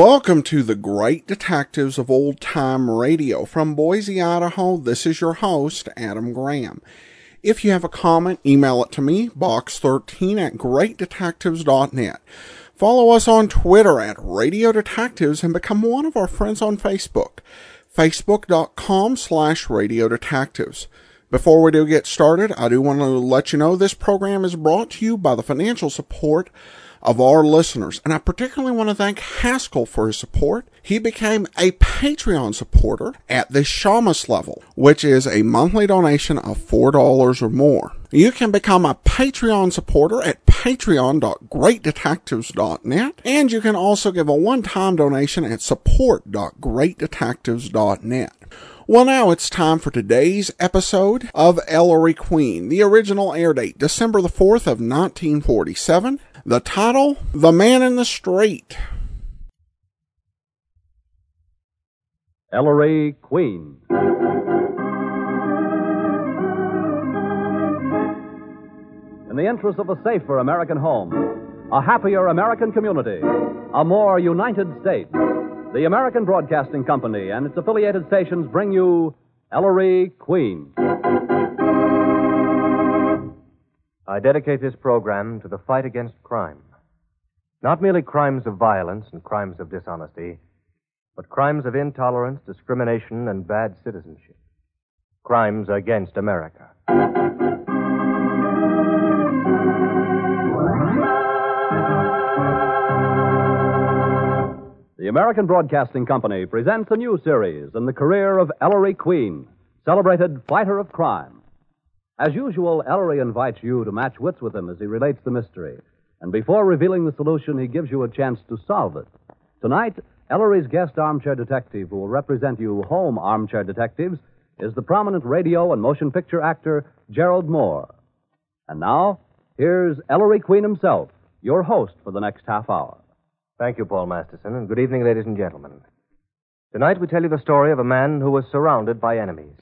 Welcome to the Great Detectives of Old Time Radio. From Boise, Idaho, this is your host, Adam Graham. If you have a comment, email it to me, box13 at greatdetectives.net. Follow us on Twitter at Radio Detectives and become one of our friends on Facebook, facebook.com slash Radio Detectives. Before we do get started, I do want to let you know this program is brought to you by the financial support of our listeners. And I particularly want to thank Haskell for his support. He became a Patreon supporter at the Shamus level, which is a monthly donation of $4 or more. You can become a Patreon supporter at patreon.greatdetectives.net and you can also give a one-time donation at support.greatdetectives.net. Well, now it's time for today's episode of Ellery Queen. The original air date, December the 4th of 1947. The title, The Man in the Street. Ellery Queen. In the interest of a safer American home, a happier American community, a more united state, the American Broadcasting Company and its affiliated stations bring you Ellery Queen. I dedicate this program to the fight against crime. Not merely crimes of violence and crimes of dishonesty, but crimes of intolerance, discrimination, and bad citizenship. Crimes against America. The American Broadcasting Company presents a new series in the career of Ellery Queen, celebrated fighter of crime. As usual, Ellery invites you to match wits with him as he relates the mystery. And before revealing the solution, he gives you a chance to solve it. Tonight, Ellery's guest armchair detective, who will represent you home armchair detectives, is the prominent radio and motion picture actor Gerald Mohr. And now, here's Ellery Queen himself, your host for the next half hour. Thank you, Paul Masterson, and good evening, ladies and gentlemen. Tonight we tell you the story of a man who was surrounded by enemies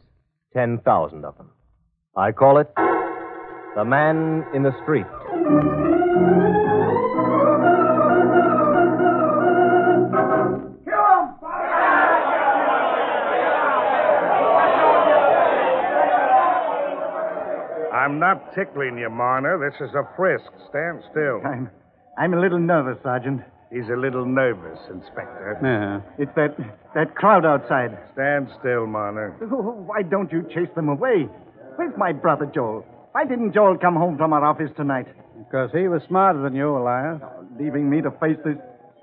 10,000 of them. I call it The Man in the Street. I'm not tickling you, Marner. This is a frisk. Stand still. I'm, I'm a little nervous, Sergeant. He's a little nervous, Inspector. Yeah. It's that that crowd outside. Stand still, Marner. Oh, why don't you chase them away? Where's my brother Joel? Why didn't Joel come home from our office tonight? Because he was smarter than you, Elias. Oh, leaving me to face this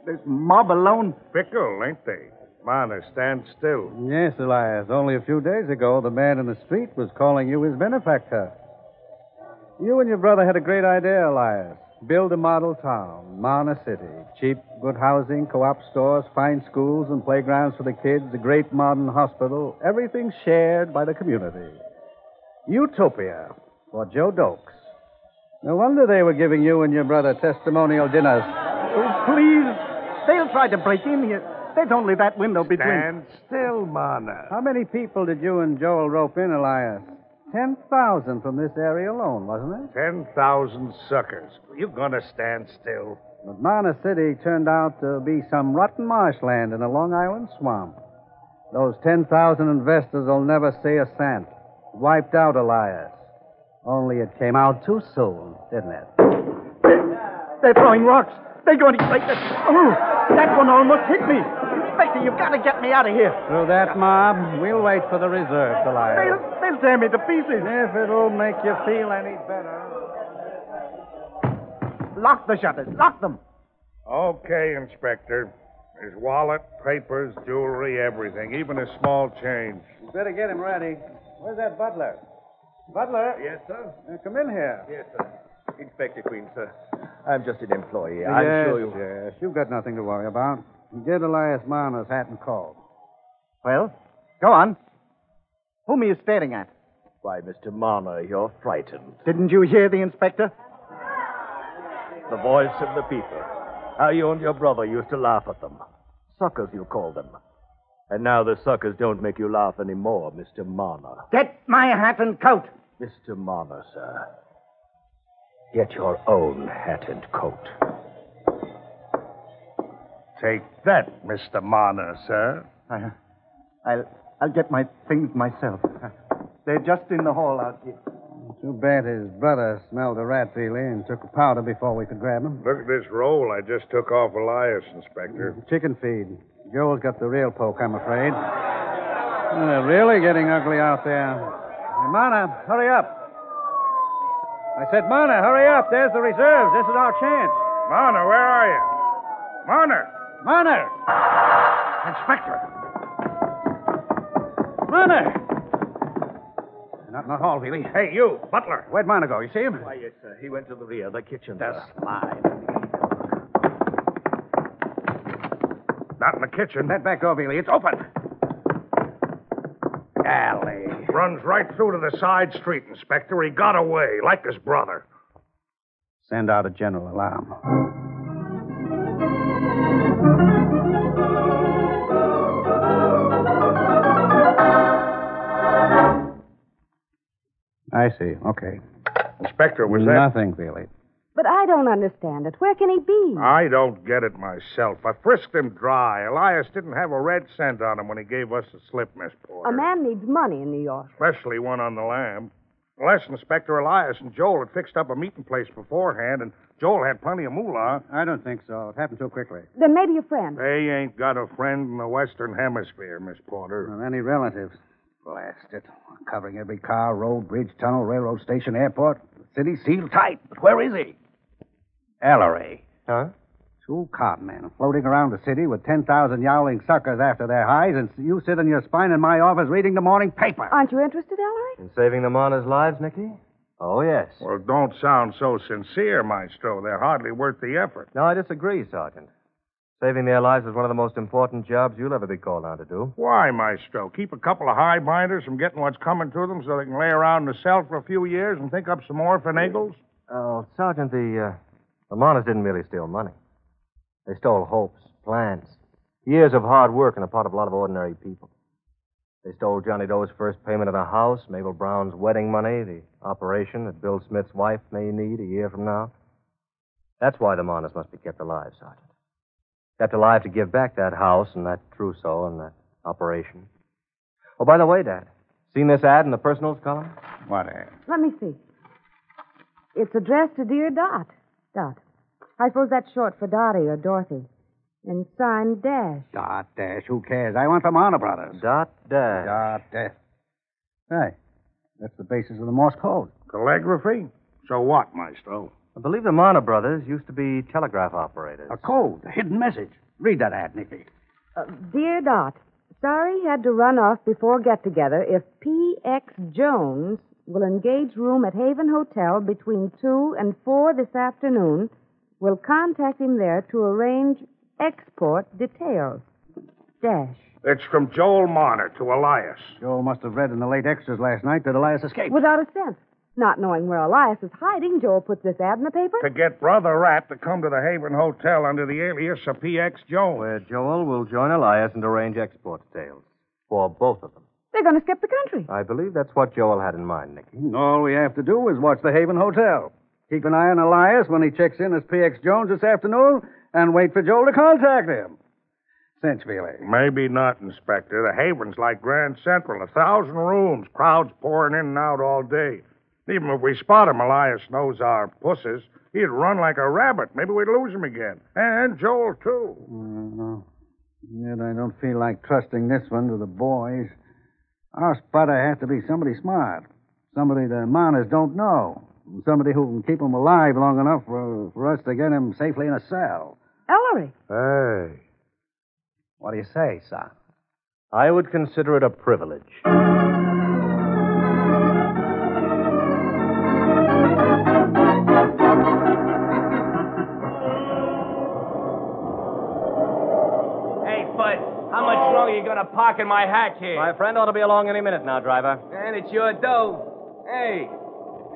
this mob alone? Fickle, ain't they? Marner, stand still. Yes, Elias. Only a few days ago, the man in the street was calling you his benefactor. You and your brother had a great idea, Elias. Build a model town, Marner City. Cheap, good housing, co-op stores, fine schools and playgrounds for the kids, a great modern hospital. Everything shared by the community. Utopia for Joe Dokes. No wonder they were giving you and your brother testimonial dinners. Oh, please. They'll try to break in here. There's only that window between. Stand still, Marner. How many people did you and Joel rope in, Elias? Ten thousand from this area alone, wasn't it? Ten thousand suckers. You gonna stand still? But Marner City turned out to be some rotten marshland in a Long Island swamp. Those 10,000 investors will never see a cent. Wiped out Elias. Only it came out too soon, didn't it? They're throwing rocks. They're going to break this. Oh, that one almost hit me. Inspector, you've got to get me out of here. Through that mob, we'll wait for the reserves, Elias. They'll, they'll tear me to pieces. If it'll make you feel any better. Lock the shutters. Lock them. Okay, Inspector. His wallet, papers, jewelry, everything, even a small change. You better get him ready. Where's that butler? Butler? Yes, sir? Uh, come in here. Yes, sir. Inspector Queen, sir. I'm just an employee. yes, I'm sure you. Yes, you've got nothing to worry about. Get Elias Marner's hat and coat. Well, go on. Whom are you staring at? Why, Mr. Marner, you're frightened. Didn't you hear the inspector? The voice of the people. How you and your brother used to laugh at them. Suckers, you call them. And now the suckers don't make you laugh anymore, Mr. Marner. Get my hat and coat. Mr. Marner, sir. Get your own hat and coat. Take that, Mr. Marner, sir. I, I'll, I'll get my things myself. They're just in the hall out here. Too bad his brother smelled a rat, Velie, and took a powder before we could grab him. Look at this roll I just took off Elias, Inspector. Chicken feed. Joel's got the real poke, I'm afraid. They're really getting ugly out there. Hey, Marner, hurry up. I said, Marner, hurry up. There's the reserves. This is our chance. Marner, where are you? Marner! Mana! Inspector! Marner! Not in the hall, Velie. Hey, you, Butler. Where'd Marner go? You see him? Why, yes, sir. He went to the rear, the kitchen. That's sir. Not in the kitchen. That back door, Velie. It's open. Golly. Runs right through to the side street, Inspector. He got away, like his brother. Send out a general alarm. I see. Okay. Inspector, was that. Nothing, Velie. But I don't understand it. Where can he be? I don't get it myself. I frisked him dry. Elias didn't have a red cent on him when he gave us the slip, Miss Porter. A man needs money in New York. Especially one on the lam. Unless Inspector Elias and Joel had fixed up a meeting place beforehand, and Joel had plenty of moolah. I don't think so. It happened too quickly. Then maybe a friend. They ain't got a friend in the Western Hemisphere, Miss Porter. Or any relatives. Blast it. Covering every car, road, bridge, tunnel, railroad station, airport. The city sealed tight. But where is he? Ellery. Huh? Two con men floating around the city with 10,000 yowling suckers after their hides, and you sit on your spine in my office reading the morning paper. Aren't you interested, Ellery? In saving the Mona's lives, Nicky? Oh, yes. Well, don't sound so sincere, Maestro. They're hardly worth the effort. No, I disagree, Sergeant. Saving their lives is one of the most important jobs you'll ever be called on to do. Why, Maestro? Keep a couple of high binders from getting what's coming to them so they can lay around in the cell for a few years and think up some more finagles? Oh, Sergeant, the, uh, the Marners didn't merely steal money. They stole hopes, plans, years of hard work on the part of a lot of ordinary people. They stole Johnny Doe's first payment of the house, Mabel Brown's wedding money, the operation that Bill Smith's wife may need a year from now. That's why the Marners must be kept alive, Sergeant. Kept alive to give back that house and that trousseau and that operation. Oh, by the way, Dad, seen this ad in the personals column? What ad? Let me see. It's addressed to Dear Dot. Dot. I suppose that's short for Dottie or Dorothy. And signed Dash. Dot dash. Who cares? I want from Honor Brothers. Dot dash. Dot dash. Hey, that's the basis of the Morse code. Calligraphy? So what, Maestro? I believe the Marner brothers used to be telegraph operators. A code, a hidden message. Read that ad, Nicky. Uh, Dear Dot, sorry had to run off before get together. If P.X. Jones will engage room at Haven Hotel between 2 and 4 this afternoon, we'll contact him there to arrange export details. Dash. It's from Joel Marner to Elias. Joel must have read in the late extras last night that Elias escaped. Without a cent. Not knowing where Elias is hiding, Joel puts this ad in the paper. To get Brother Rat to come to the Haven Hotel under the alias of P.X. Jones. Where Joel will join Elias and arrange export details. For both of them. They're going to skip the country. I believe that's what Joel had in mind, Nicky. All we have to do is watch the Haven Hotel. Keep an eye on Elias when he checks in as P.X. Jones this afternoon, and wait for Joel to contact him. Cinch, Velie. Maybe not, Inspector. The Haven's like Grand Central. A thousand rooms, crowds pouring in and out all day. Even if we spot him, Elias knows our pusses. He'd run like a rabbit. Maybe we'd lose him again. And Joel, too. Uh, yet I don't feel like trusting this one to the boys. Our spotter has to be somebody smart. Somebody the Marners don't know. Somebody who can keep him alive long enough for, for us to get him safely in a cell. Ellery. Hey. What do you say, son? I would consider it a privilege. Hey, Bud, how much longer you gonna park in my hack here? My friend ought to be along any minute now, driver. And it's your dough. Hey,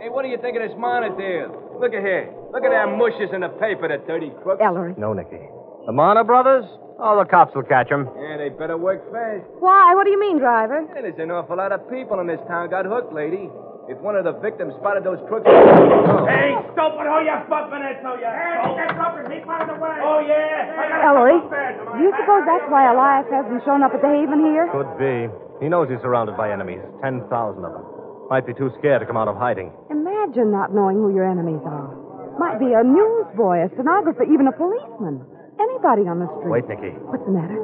hey, what do you think of this monitor? Look at here. Look at them mushes in the paper, the dirty crooks. Ellery. No, Nicky. The Marner brothers? Oh, the cops will catch them. Yeah, they better work fast. Why? What do you mean, driver? Yeah, there's an awful lot of people in this town got hooked, lady. If one of the victims spotted those crooks. Hey, stupid, who oh, you bumping into, you? Hey, get up and Keep out of the way. Oh, yeah. Ellery, do you suppose that's why Elias hasn't shown up at the Haven here? Could be. He knows he's surrounded by enemies. Ten thousand of them. Might be too scared to come out of hiding. Imagine not knowing who your enemies are. Might be a newsboy, a stenographer, even a policeman. Anybody on the street. Wait, Nicky. What's the matter?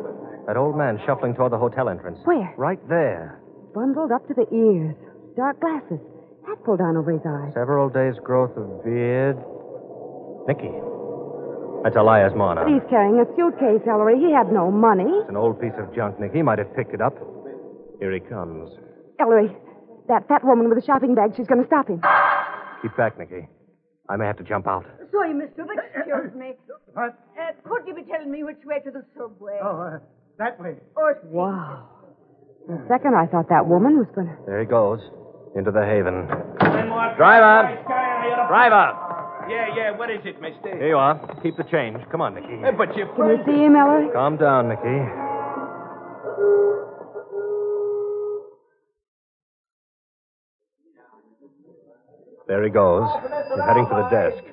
That old man shuffling toward the hotel entrance. Where? Right there. Bundled up to the ears. Dark glasses. Hat pulled down over his eyes. Several days' growth of beard. Nicky. That's Elias Marner. But he's carrying a suitcase, Ellery. He had no money. It's an old piece of junk, Nicky. He might have picked it up. Here he comes. Ellery, that fat woman with the shopping bag, she's going to stop him. Keep back, Nicky. I may have to jump out. Sorry, Mr. But excuse me. What? Uh, could you be telling me which way to the subway? Oh, uh, that way. Or Wow. For a second, I thought that woman was going to. There he goes. Into the haven. Driver! Driver! Yeah, yeah, what is it, mister? Here you are. Keep the change. Come on, Nicky. Hey, but you Can you see him, Ellery? Calm down, Nicky. There he goes. He's heading for the desk.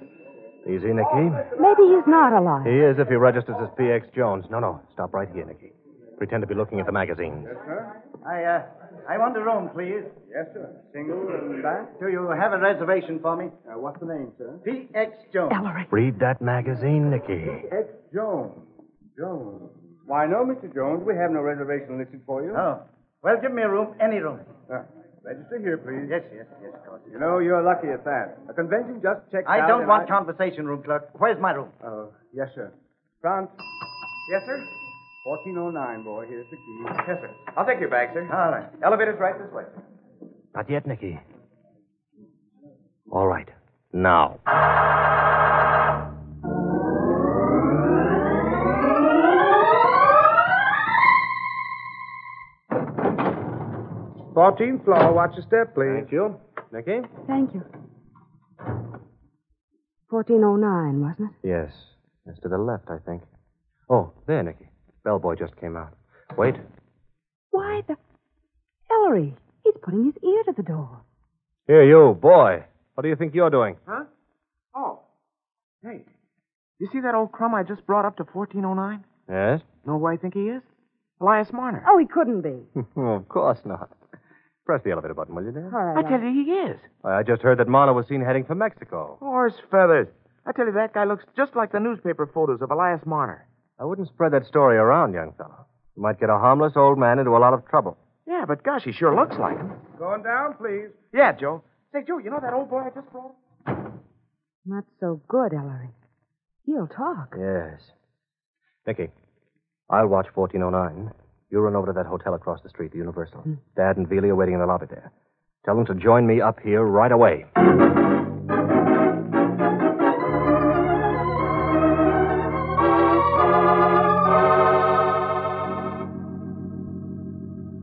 Easy, Nicky. Maybe he's not alive. He is if he registers as PX Jones. No, no. Stop right here, Nicky. Pretend to be looking at the magazines. Yes, sir. I, uh, I want a room, please. Yes, sir. Single and back? Do you have a reservation for me? Uh, what's the name, sir? P.X. Jones. Ellery. Read that magazine, Nicky. X. Jones. Jones. Why, no, Mr. Jones. We have no reservation listed for you. Oh. Well, give me a room, any room. Uh, register here, please. Yes, yes, yes, of course. You know, you're lucky at that. A convention just checked I out don't and want I... conversation room, clerk. Where's my room? Oh, yes, sir. France. Yes, sir. 1409, boy. Here's the key. Yes, sir. I'll take your bag, sir. All right. Elevator's right this way. Not yet, Nicky. All right. Now. Fourteenth floor. Watch your step, please. Thank you. Nicky? Thank you. 1409, wasn't it? Yes. It's to the left, I think. Oh, there, Nicky. Bellboy just came out. Wait. Why, the. Ellery, he's putting his ear to the door. Here, you, boy. What do you think you're doing? Huh? Oh. Hey, you see that old crumb I just brought up to 1409? Yes? Know who I think he is? Elias Marner. Oh, he couldn't be. of course not. Press the elevator button, will you, dear? All right. I tell you, he is. I just heard that Marner was seen heading for Mexico. Horse feathers. I tell you, that guy looks just like the newspaper photos of Elias Marner. I wouldn't spread that story around, young fellow. You might get a harmless old man into a lot of trouble. Yeah, but gosh, he sure looks like him. Going down, please. Yeah, Joe. Say, Joe, you know that old boy I just brought? Not so good, Ellery. He'll talk. Yes. Nicky, I'll watch 1409. You run over to that hotel across the street, the Universal. Dad and Velie are waiting in the lobby there. Tell them to join me up here right away.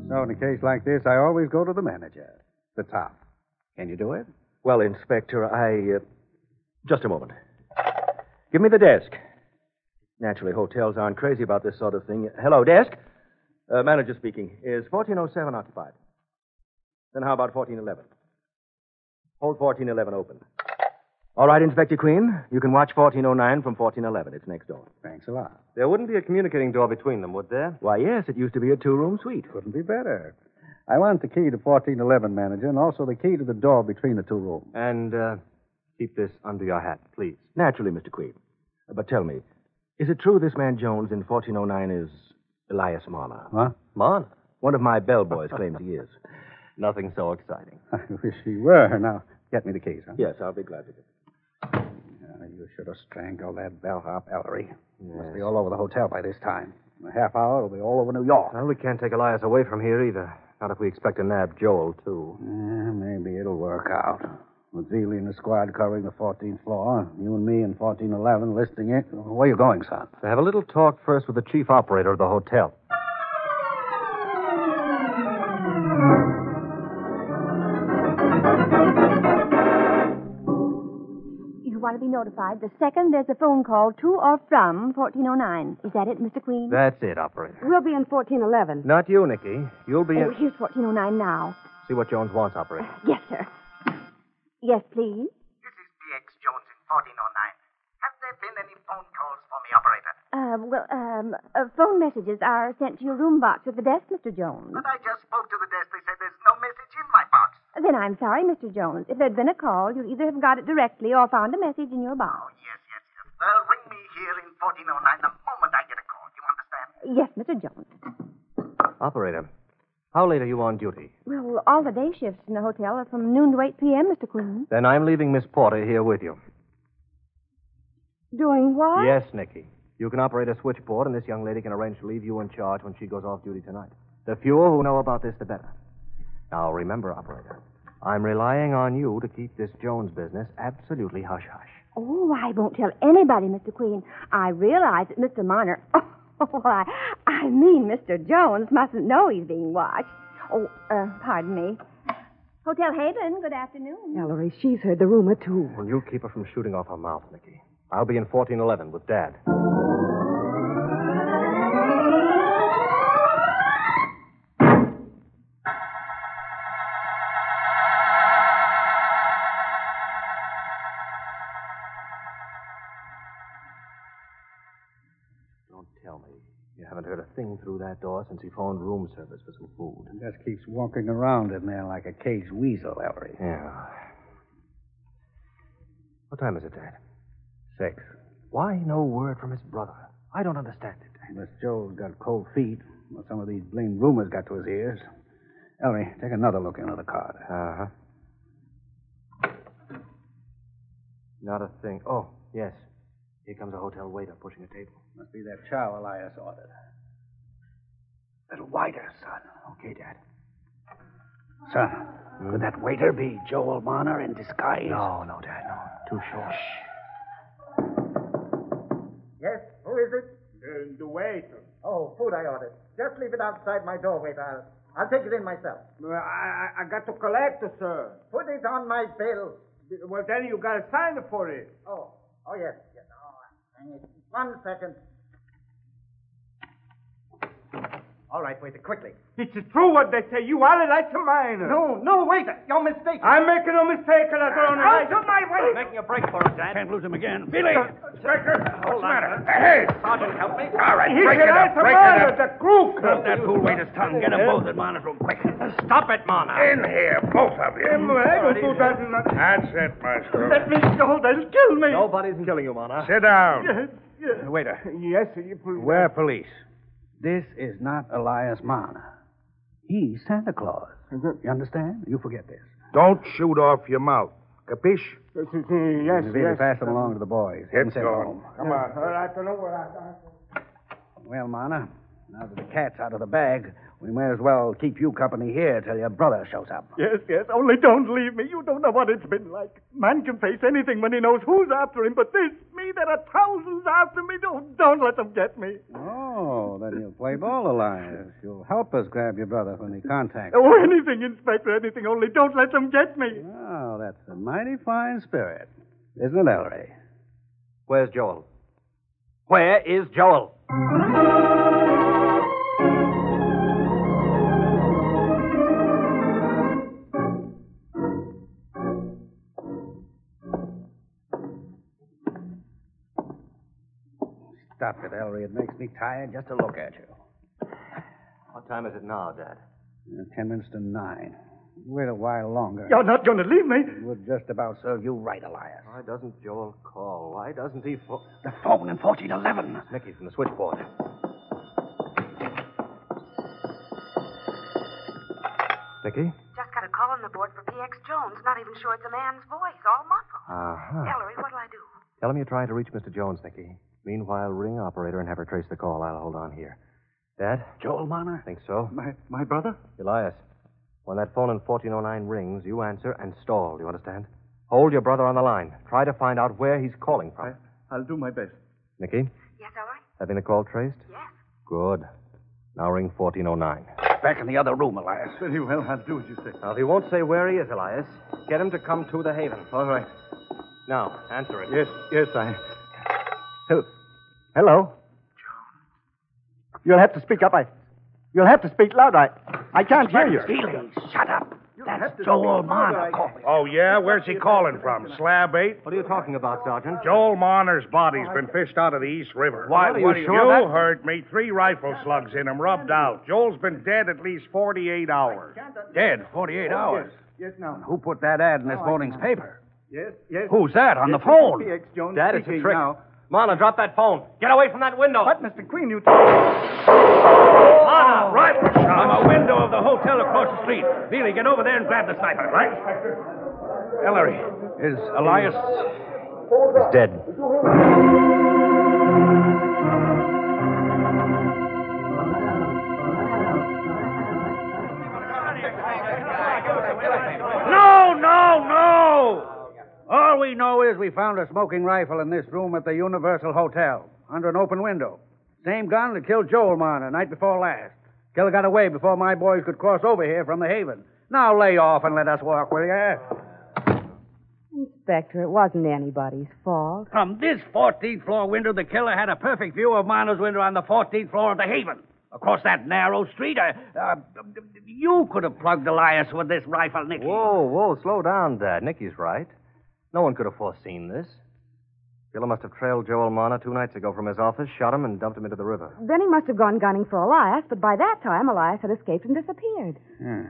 So, in a case like this, I always go to the manager, the top. Can you do it? Well, Inspector, I. Uh... Just a moment. Give me the desk. Naturally, hotels aren't crazy about this sort of thing. Hello, desk. Uh, manager speaking. Is 1407 occupied? Then how about 1411? Hold 1411 open. All right, Inspector Queen. You can watch 1409 from 1411. It's next door. Thanks a lot. There wouldn't be a communicating door between them, would there? Why, yes, it used to be a two room suite. Couldn't be better. I want the key to 1411, manager, and also the key to the door between the two rooms. And uh, keep this under your hat, please. Naturally, Mr. Queen. But tell me, is it true this man Jones in 1409 is Elias Marner? Huh? Marner? One of my bellboys claims he is. Nothing so exciting. I wish he were. Now, get me the keys, huh? Yes, I'll be glad to. Uh, you should have strangled that bellhop, Ellery. Must be all over the hotel by this time. In a half hour, it'll be all over New York. Well, we can't take Elias away from here either. Not if we expect to nab Joel, too. Yeah, maybe it'll work out. With Velie and the squad covering the 14th floor, you and me in 1411 listing it. Where are you going, son? To have a little talk first with the chief operator of the hotel. You want to be notified the second there's a phone call to or from 1409. Is that it, Mr. Queen? That's it, operator. We'll be in 1411. Not you, Nicky. You'll be Oh, in. here's 1409 now. See what Jones wants, operator. Yes, sir. Yes, please. This is PX Jones in 1409. Have there been any phone calls for me, operator? Uh, well, um, uh, phone messages are sent to your room box at the desk, Mr. Jones. But I just spoke to the desk. They said there's no message in my box. Then I'm sorry, Mr. Jones. If there'd been a call, you'd either have got it directly or found a message in your box. Oh, yes, yes, yes. Well, ring me here in 1409 the moment I get a call. Do You understand? Yes, Mr. Jones. Operator, how late are you on duty? Well, all the day shifts in the hotel are from noon to 8 p.m., Mr. Queen. Then I'm leaving Miss Porter here with you. Doing what? Yes, Nicky. You can operate a switchboard, and this young lady can arrange to leave you in charge when she goes off duty tonight. The fewer who know about this, the better. Now, remember, operator, I'm relying on you to keep this Jones business absolutely hush hush. Oh, I won't tell anybody, Mr. Queen. I realize that Mr. Marner. Oh, well, I, I mean, Mr. Jones mustn't know he's being watched. Oh, uh, pardon me. Hotel Haven, good afternoon. Ellery, she's heard the rumor, too. Will you keep her from shooting off her mouth, Nicky? I'll be in 1411 with Dad. That door since he phoned room service for some food. He Just keeps walking around in there like a caged weasel, Ellery. Yeah. What time is it, Dad? Six. Why no word from his brother? I don't understand it. Unless Joe's got cold feet, or some of these blamed rumors got to his ears. Ellery, take another look into the card. Uh huh. Not a thing. Oh, yes. Here comes a hotel waiter pushing a table. Must be that chow Elias ordered. Little wider, son. Okay, Dad. Son, Could that waiter be Joel Marner in disguise? No, no, Dad, no. Too short. Yes, who is it? The, the waiter. Oh, food I ordered. Just leave it outside my door, waiter. I'll, I'll take it in myself. Uh, I, I, I got to collect sir. Put it on my bill. Well, then you got to sign for it. Oh, oh yes, yes. Oh, hang it. One second. All right, waiter, quickly. It's true what they say. You are like a miner. No, no, waiter. You're mistaken. I'm making no mistake, Ladrone. Out of my way. Making a break for it, Dad. Can't lose him again. Velie! Inspector, What's the matter? Hey! Sergeant, help me. All right, break it up, break it up. The crook. Cut that fool waiter's tongue. Get them both at Monitor quick. Stop it, Marner. In here, both of you. I don't do that. That's it, Maestro. Let me go. They'll kill me. Nobody's killing you, Marner. Sit down. Yes, yes. Waiter, Yes, you please. we're police. This is not Elias Marner. He's Santa Claus. You understand? You forget this. Don't shoot off your mouth. Capiche? Uh, yes, yes. Pass them along to the boys. Have It's sent going. home. Come on. All right, I don't know what I... Well, Marner, now that the cat's out of the bag, we may as well keep you company here till your brother shows up. Yes, yes. Only don't leave me. You don't know what it's been like. Man can face anything when he knows who's after him, but this, me, there are thousands after me. Don't, don't let them get me. Oh, then you'll play ball, alive. You'll help us grab your brother when they contact Oh, anything, Inspector, anything. Only don't let them get me. Oh, that's a mighty fine spirit. Isn't it, Ellery? Where's Joel? Where is Joel? It, Ellery. It makes me tired just to look at you. What time is it now, Dad? Uh, Ten minutes to nine. Wait a while longer. You're not going to leave me. It would just about serve you right, Elias. Why doesn't Joel call? Why doesn't he phone? The phone in 1411. Nicky from the switchboard. Nicky? Just got a call on the board for PX Jones. Not even sure it's a man's voice, all muffled. Uh-huh. Ellery, what'll I do? Tell him you're trying to reach Mr. Jones, Nicky. Meanwhile, ring operator and have her trace the call. I'll hold on here. Dad? Joel Marner? Think so? My, my brother? Elias, when that phone in 1409 rings, you answer and stall. Do you understand? Hold your brother on the line. Try to find out where he's calling from. I'll do my best. Nicky, Yes, Ellery? having the call traced? Yes. Good. Now ring 1409. Back in the other room, Elias. Very well. I'll do as you say. Now, if he won't say where he is, Elias, get him to come to the Haven. All right. Now, answer it. Yes, yes, I. Hel- Hello? You'll have to speak up. I. You'll have to speak loud. I. I can't hear you. Feeling. Shut up. That's Joel Marner calling. Oh, yeah? Where's he calling from? Slab 8? What are you talking about, Sergeant? Joel Marner's body's been fished out of the East River. Why, are you you sure of that? heard me. Three rifle slugs in him, rubbed out. Joel's been dead at least 48 hours. Dead 48 hours. Yes, now. Who put that ad in this morning's paper? Yes, yes. Who's that on the phone? Mr. PX Jones Dad, it's a trick. Now. Marner, drop that phone. Get away from that window. What, Mr. Queen? You. Marner, oh. rifle shot. From a window of the hotel across the street. Velie, get over there and grab the sniper. Right. Ellery, is Elias. He's dead. All we know is we found a smoking rifle in this room at the Universal Hotel, under an open window. Same gun that killed Joel Marner night before last. Killer got away before my boys could cross over here from the Haven. Now lay off and let us walk, will you? Inspector, it wasn't anybody's fault. From this 14th floor window, the killer had a perfect view of Marner's window on the 14th floor of the Haven. Across that narrow street, uh, uh, you could have plugged Elias with this rifle, Nicky. Whoa, whoa, slow down, Dad. Nicky's right. No one could have foreseen this. Killer must have trailed Joel Marner two nights ago from his office, shot him, and dumped him into the river. Then he must have gone gunning for Elias, but by that time, Elias had escaped and disappeared. Yeah.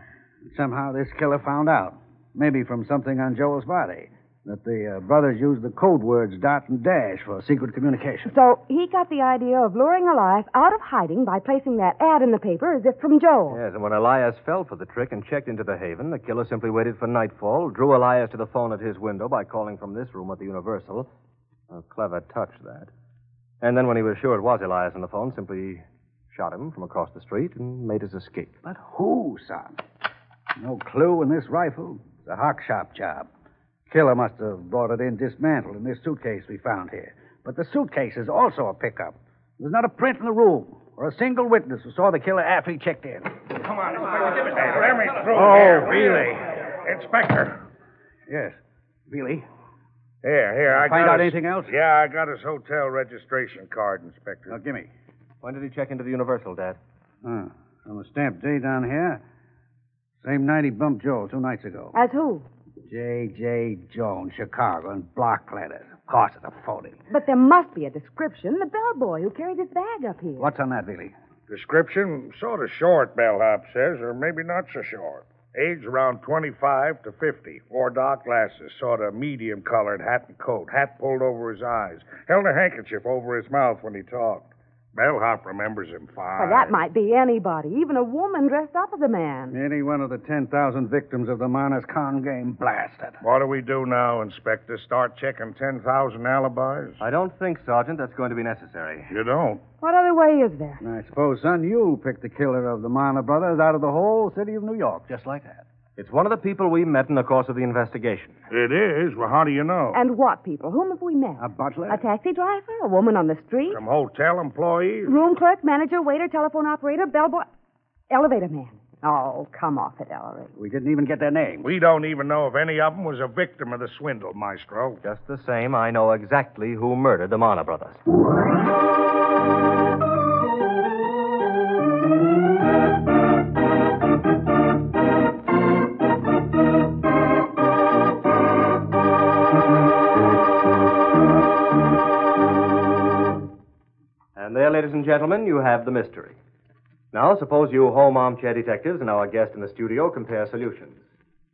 Somehow this killer found out, maybe from something on Joel's body, that the uh, brothers used the code words dot and dash for secret communication. So he got the idea of luring Elias out of hiding by placing that ad in the paper as if from Joel. Yes, and when Elias fell for the trick and checked into the Haven, the killer simply waited for nightfall, drew Elias to the phone at his window by calling from this room at the Universal. A clever touch, that. And then when he was sure it was Elias on the phone, simply shot him from across the street and made his escape. But who, son? No clue in this rifle. It's a hock shop job. Killer must have brought it in dismantled in this suitcase we found here. But the suitcase is also a pickup. There's not a print in the room or a single witness who saw the killer after he checked in. Come on, Inspector, give us Hey, let me through Oh, here. really? Inspector. Yes. Velie? Here, here, I Find got out his- anything else? Yeah, I got his hotel registration card, Inspector. Now, give me. When did he check into the Universal, Dad? Uh, on the stamp day down here, same night he bumped Joel two nights ago. As who? J.J. Jones, Chicago, in block letters. Of course, it's a phony. But there must be a description. The bellboy who carried his bag up here. What's on that, Velie? Description, sort of short, bellhop says, or maybe not so short. Age around 25 to 50. Wore dark glasses, sort of medium colored hat and coat. Hat pulled over his eyes. Held a handkerchief over his mouth when he talked. Bellhop remembers him fine. Well, that might be anybody, even a woman dressed up as a man. Any one of the 10,000 victims of the Marners con game blasted. What do we do now, Inspector? Start checking 10,000 alibis? I don't think, Sergeant, that's going to be necessary. You don't? What other way is there? I suppose, son, you picked the killer of the Marner brothers out of the whole city of New York, just like that. It's one of the people we met in the course of the investigation. It is? Well, how do you know? And what people? Whom have we met? A butler? A taxi driver? A woman on the street? Some hotel employees? Room clerk, manager, waiter, telephone operator, bellboy, elevator man. Oh, come off it, Ellery. We didn't even get their names. We don't even know if any of them was a victim of the swindle, Maestro. Just the same, I know exactly who murdered the Marner brothers. There, ladies and gentlemen, you have the mystery. Now, suppose you home armchair detectives and our guest in the studio compare solutions.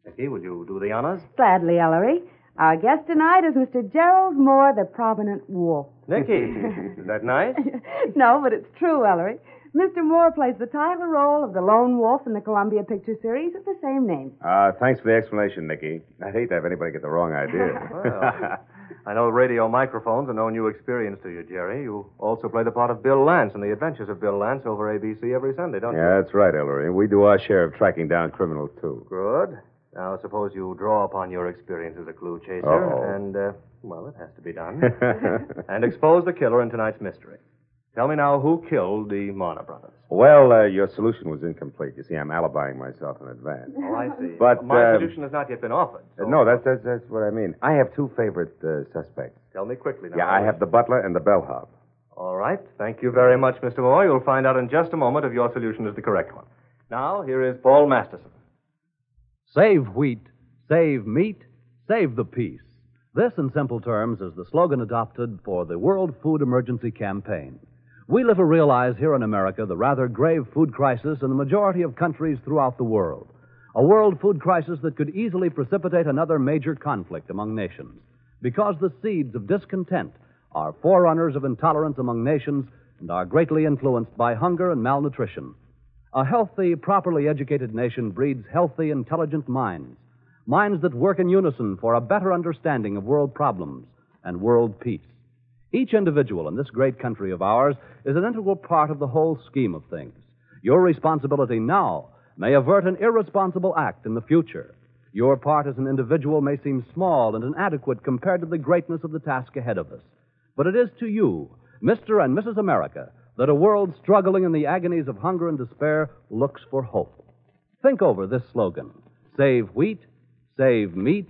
Nicky, will you do the honors? Gladly, Ellery. Our guest tonight is Mr. Gerald Mohr, the prominent wolf. Nicky, is that nice? no, but it's true, Ellery. Mr. Mohr plays the title role of the lone wolf in the Columbia Picture Series of the same name. Uh, thanks for the explanation, Nicky. I'd hate to have anybody get the wrong idea. Well, I know radio microphones are no new experience to you, Jerry. You also play the part of Bill Lance in The Adventures of Bill Lance over ABC every Sunday, don't you? yeah, that's right, Ellery. We do our share of tracking down criminals, too. Good. Now, suppose you draw upon your experience as a clue chaser Uh-oh. and, uh, well, it has to be done, and expose the killer in tonight's mystery. Tell me now who killed the Marner brothers. well, uh, your solution was incomplete. You see, I'm alibying myself in advance. Oh, I see. But, my uh, solution has not yet been offered. Uh, no, that's, that's, that's what I mean. I have two favorite uh, suspects. Tell me quickly now. Yeah, I have the butler and the bellhop. All right. Thank you very much, Mr. Mohr. You'll find out in just a moment if your solution is the correct one. Now, here is Paul Masterson. Save wheat, save meat, save the peace. This, in simple terms, is the slogan adopted for the World Food Emergency Campaign. We little realize here in America the rather grave food crisis in the majority of countries throughout the world. A world food crisis that could easily precipitate another major conflict among nations. Because the seeds of discontent are forerunners of intolerance among nations and are greatly influenced by hunger and malnutrition. A healthy, properly educated nation breeds healthy, intelligent minds. Minds that work in unison for a better understanding of world problems and world peace. Each individual in this great country of ours is an integral part of the whole scheme of things. Your responsibility now may avert an irresponsible act in the future. Your part as an individual may seem small and inadequate compared to the greatness of the task ahead of us. But it is to you, Mr. and Mrs. America, that a world struggling in the agonies of hunger and despair looks for hope. Think over this slogan Save wheat, save meat,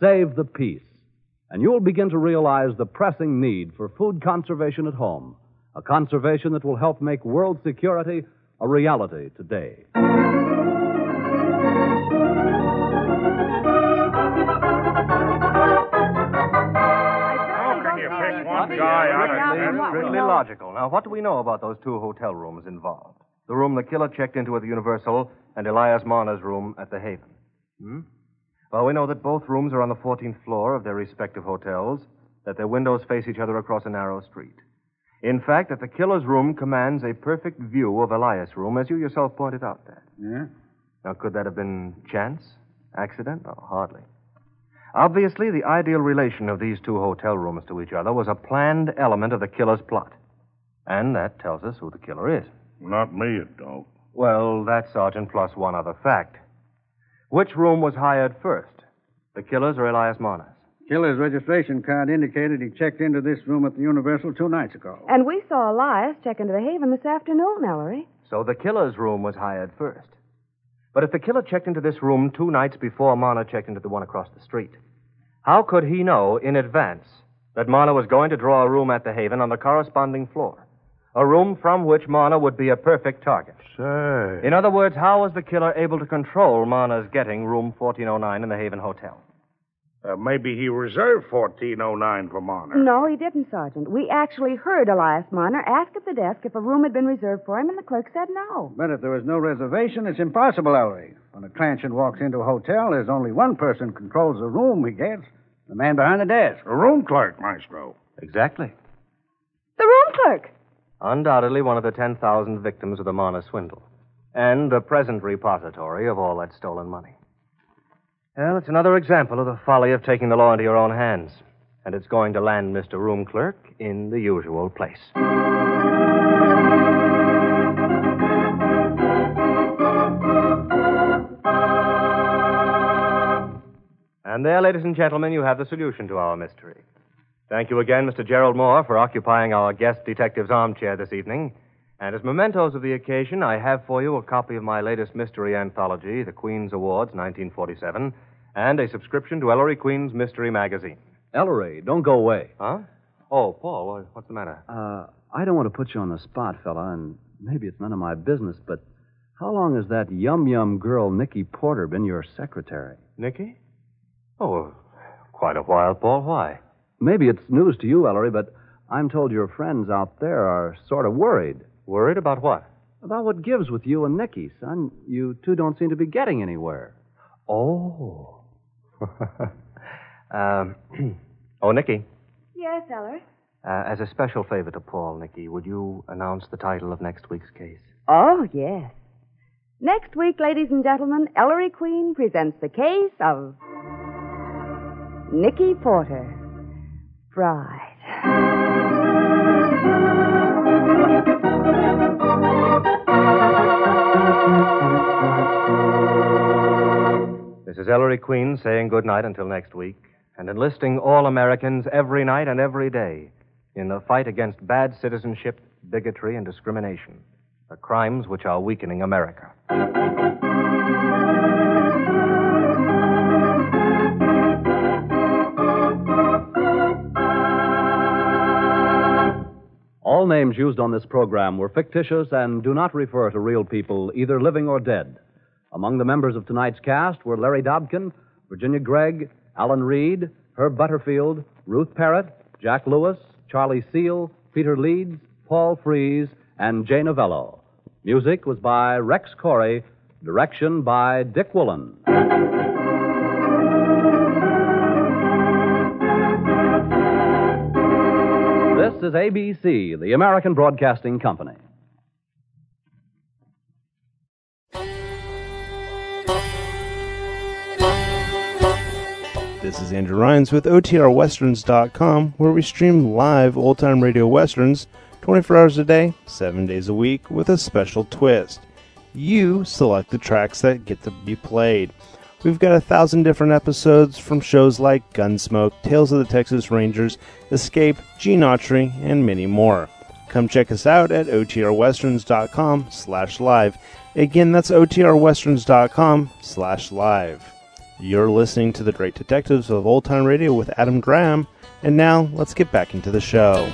save the peace. And you'll begin to realize the pressing need for food conservation at home, a conservation that will help make world security a reality today. How can you one guy out of Strictly logical. Now, what do we know about those two hotel rooms involved? The room the killer checked into at the Universal and Elias Marner's room at the Haven. Hmm? Well, we know that both rooms are on the 14th floor of their respective hotels, that their windows face each other across a narrow street. In fact, that the killer's room commands a perfect view of Elias' room, as you yourself pointed out, Dad. Yeah? Now, could that have been chance? Accident? No, hardly. Obviously, the ideal relation of these two hotel rooms to each other was a planned element of the killer's plot. And that tells us who the killer is. Not me, it don't. Well, that, Sergeant, plus one other fact. Which room was hired first? The killer's or Elias Marner's? Killer's registration card indicated he checked into this room at the Universal two nights ago. And we saw Elias check into the Haven this afternoon, Ellery. So the killer's room was hired first. But if the killer checked into this room two nights before Marner checked into the one across the street, how could he know in advance that Marner was going to draw a room at the Haven on the corresponding floor? A room from which Marner would be a perfect target. Say. In other words, how was the killer able to control Marner's getting room 1409 in the Haven Hotel? Uh, maybe he reserved 1409 for Marner. No, he didn't, Sergeant. We actually heard Elias Marner ask at the desk if a room had been reserved for him, and the clerk said no. But if there was no reservation, it's impossible, Ellery. When a transient walks into a hotel, there's only one person controls the room he gets the man behind the desk. A room clerk, Maestro. Exactly. The room clerk. Undoubtedly one of the 10,000 victims of the Marner swindle. And the present repository of all that stolen money. Well, it's another example of the folly of taking the law into your own hands. And it's going to land Mr. Room Clerk in the usual place. And there, ladies and gentlemen, you have the solution to our mystery. Thank you again, Mr. Gerald Mohr, for occupying our guest detective's armchair this evening. And as mementos of the occasion, I have for you a copy of my latest mystery anthology, The Queen's Awards, 1947, and a subscription to Ellery Queen's Mystery Magazine. Ellery, don't go away. Huh? Oh, Paul, what's the matter? Uh, I don't want to put you on the spot, fella, and maybe it's none of my business, but how long has that yum yum girl, Nicky Porter, been your secretary? Nicky? Oh, quite a while, Paul. Why? Maybe it's news to you, Ellery, but I'm told your friends out there are sort of worried. Worried about what? About what gives with you and Nicky, son. You two don't seem to be getting anywhere. Oh. um, oh, Nicky, Yes, Ellery. uh, as a special favor to Paul, Nicky, would you announce the title of next week's case? Oh, yes. Next week, ladies and gentlemen, Ellery Queen presents the case of Nicky Porter, Bride. This is Ellery Queen saying good night until next week and enlisting all Americans every night and every day in the fight against bad citizenship, bigotry, and discrimination, the crimes which are weakening America. Names used on this program were fictitious and do not refer to real people, either living or dead. Among the members of tonight's cast were Larry Dobkin, Virginia Gregg, Alan Reed, Herb Butterfield, Ruth Perrott, Jack Lewis, Charlie Seel, Peter Leeds, Paul Frees, and Jay Novello. Music was by Rex Koury, direction by Dick Woollen. Is ABC, the American Broadcasting Company. This is Andrew Rhynes with OTRWesterns.com, where we stream live old time radio westerns 24 hours a day, 7 days a week, with a special twist. You select the tracks that get to be played. We've got a thousand different episodes from shows like Gunsmoke, Tales of the Texas Rangers, Escape, Gene Autry, and many more. Come check us out at otrwesterns.com slash live. Again, that's otrwesterns.com slash live. You're listening to The Great Detectives of Old Time Radio with Adam Graham, and now let's get back into the show.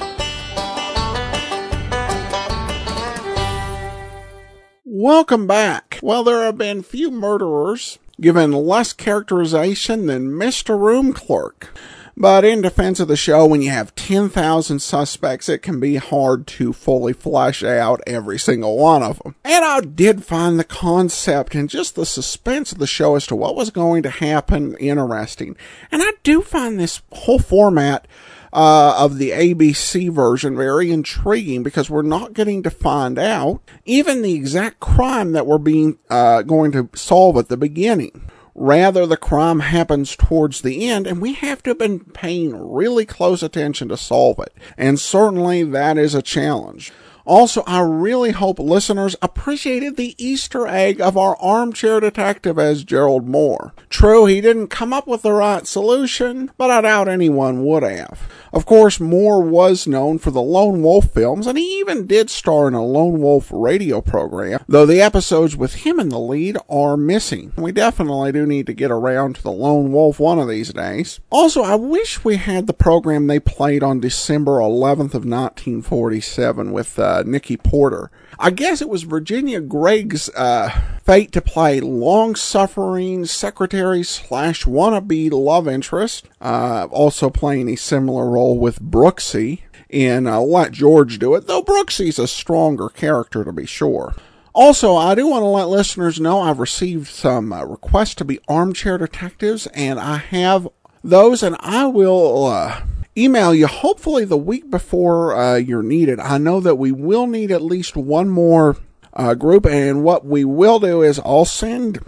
Welcome back. Well, there have been few murderers given less characterization than Mr. Room Clerk. But in defense of the show, when you have 10,000 suspects, it can be hard to fully flesh out every single one of them. And I did find the concept and just the suspense of the show as to what was going to happen interesting. And I do find this whole format uh, of the ABC version very intriguing because we're not getting to find out even the exact crime that we're being uh, going to solve at the beginning. Rather, the crime happens towards the end, and we have to have been paying really close attention to solve it. And certainly that is a challenge. Also, I really hope listeners appreciated the Easter egg of our armchair detective as Gerald Mohr. True, he didn't come up with the right solution, but I doubt anyone would have. Of course, Mohr was known for the Lone Wolf films, and he even did star in a Lone Wolf radio program, though the episodes with him in the lead are missing. We definitely do need to get around to the Lone Wolf one of these days. Also, I wish we had the program they played on December 11th of 1947 with uh, Nicky Porter. I guess it was Virginia Gregg's uh, fate to play long-suffering secretary slash wannabe love interest, uh, also playing a similar role with Brooksy in uh, Let George Do It, though Brooksy's a stronger character to be sure. Also, I do want to let listeners know I've received some uh, requests to be armchair detectives, and I have those, and I will uh, email you hopefully the week before uh, you're needed. I know that we will need at least one more uh, group, and what we will do is I'll send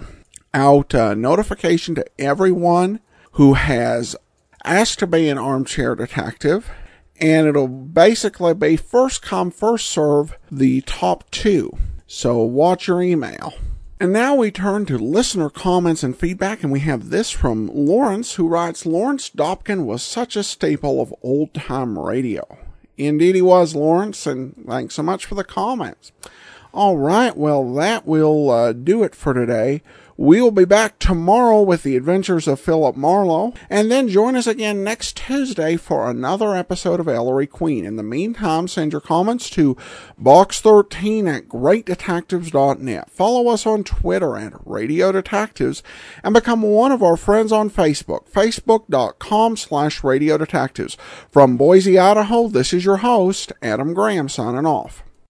out a notification to everyone who has asked to be an armchair detective, and it'll basically be first come, first serve the top two. So watch your email. And now we turn to listener comments and feedback, and we have this from Lawrence, who writes Lawrence Dobkin was such a staple of old time radio. Indeed, he was, Lawrence, and thanks so much for the comments. All right, well, that will uh, do it for today. We'll be back tomorrow with the adventures of Philip Marlowe, and then join us again next Tuesday for another episode of Ellery Queen. In the meantime, send your comments to box13 at greatdetectives.net. Follow us on Twitter at Radio Detectives, and become one of our friends on Facebook, facebook.com slash Radio Detectives. From Boise, Idaho, this is your host, Adam Graham, signing off.